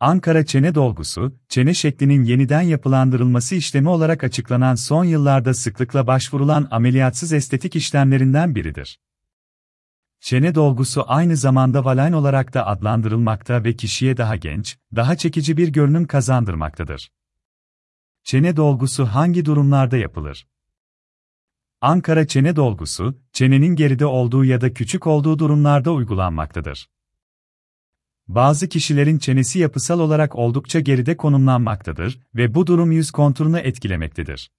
Ankara çene dolgusu, çene şeklinin yeniden yapılandırılması işlemi olarak açıklanan son yıllarda sıklıkla başvurulan ameliyatsız estetik işlemlerinden biridir. Çene dolgusu aynı zamanda valayn olarak da adlandırılmakta ve kişiye daha genç, daha çekici bir görünüm kazandırmaktadır. Çene dolgusu hangi durumlarda yapılır? Ankara çene dolgusu, çenenin geride olduğu ya da küçük olduğu durumlarda uygulanmaktadır. Bazı kişilerin çenesi yapısal olarak oldukça geride konumlanmaktadır ve bu durum yüz konturunu etkilemektedir.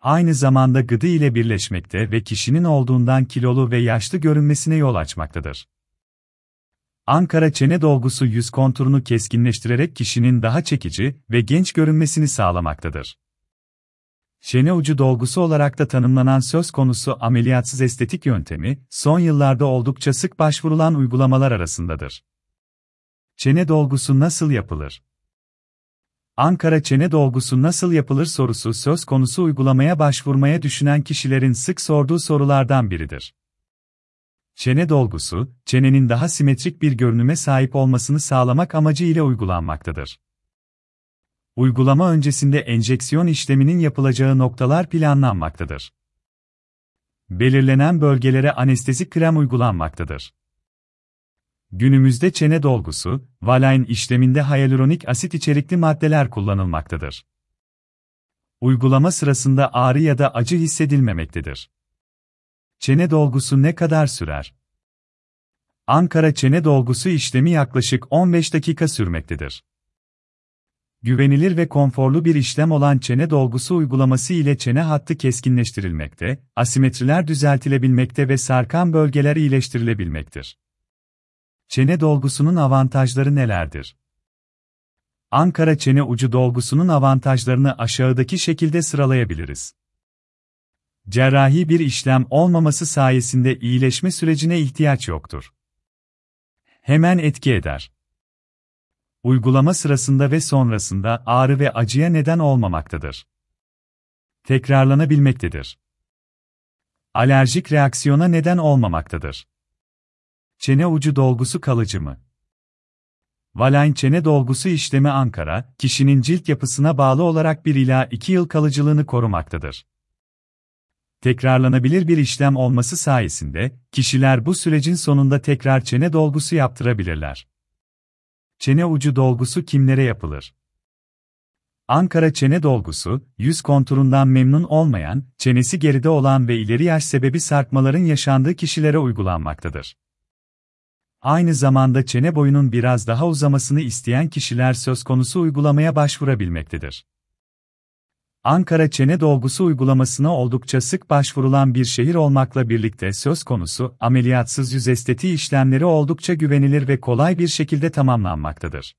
Aynı zamanda gıdı ile birleşmekte ve kişinin olduğundan kilolu ve yaşlı görünmesine yol açmaktadır. Ankara çene dolgusu yüz konturunu keskinleştirerek kişinin daha çekici ve genç görünmesini sağlamaktadır. Çene ucu dolgusu olarak da tanımlanan söz konusu ameliyatsız estetik yöntemi, son yıllarda oldukça sık başvurulan uygulamalar arasındadır. Çene dolgusu nasıl yapılır? Ankara çene dolgusu nasıl yapılır sorusu söz konusu uygulamaya başvurmaya düşünen kişilerin sık sorduğu sorulardan biridir. Çene dolgusu, çenenin daha simetrik bir görünüme sahip olmasını sağlamak amacı ile uygulanmaktadır. Uygulama öncesinde enjeksiyon işleminin yapılacağı noktalar planlanmaktadır. Belirlenen bölgelere anestezik krem uygulanmaktadır. Günümüzde çene dolgusu, valayn işleminde hyaluronik asit içerikli maddeler kullanılmaktadır. Uygulama sırasında ağrı ya da acı hissedilmemektedir. Çene dolgusu ne kadar sürer? Ankara çene dolgusu işlemi yaklaşık 15 dakika sürmektedir. Güvenilir ve konforlu bir işlem olan çene dolgusu uygulaması ile çene hattı keskinleştirilmekte, asimetriler düzeltilebilmekte ve sarkan bölgeler iyileştirilebilmektir. Çene dolgusunun avantajları nelerdir? Ankara çene ucu dolgusunun avantajlarını aşağıdaki şekilde sıralayabiliriz. Cerrahi bir işlem olmaması sayesinde iyileşme sürecine ihtiyaç yoktur. Hemen etki eder. Uygulama sırasında ve sonrasında ağrı ve acıya neden olmamaktadır. Tekrarlanabilmektedir. Alerjik reaksiyona neden olmamaktadır. Çene ucu dolgusu kalıcı mı? Valayn çene dolgusu işlemi Ankara, kişinin cilt yapısına bağlı olarak 1 ila 2 yıl kalıcılığını korumaktadır. Tekrarlanabilir bir işlem olması sayesinde, kişiler bu sürecin sonunda tekrar çene dolgusu yaptırabilirler. Çene ucu dolgusu kimlere yapılır? Ankara çene dolgusu, yüz konturundan memnun olmayan, çenesi geride olan ve ileri yaş sebebi sarkmaların yaşandığı kişilere uygulanmaktadır. Aynı zamanda çene boyunun biraz daha uzamasını isteyen kişiler söz konusu uygulamaya başvurabilmektedir. Ankara çene dolgusu uygulamasına oldukça sık başvurulan bir şehir olmakla birlikte söz konusu ameliyatsız yüz estetiği işlemleri oldukça güvenilir ve kolay bir şekilde tamamlanmaktadır.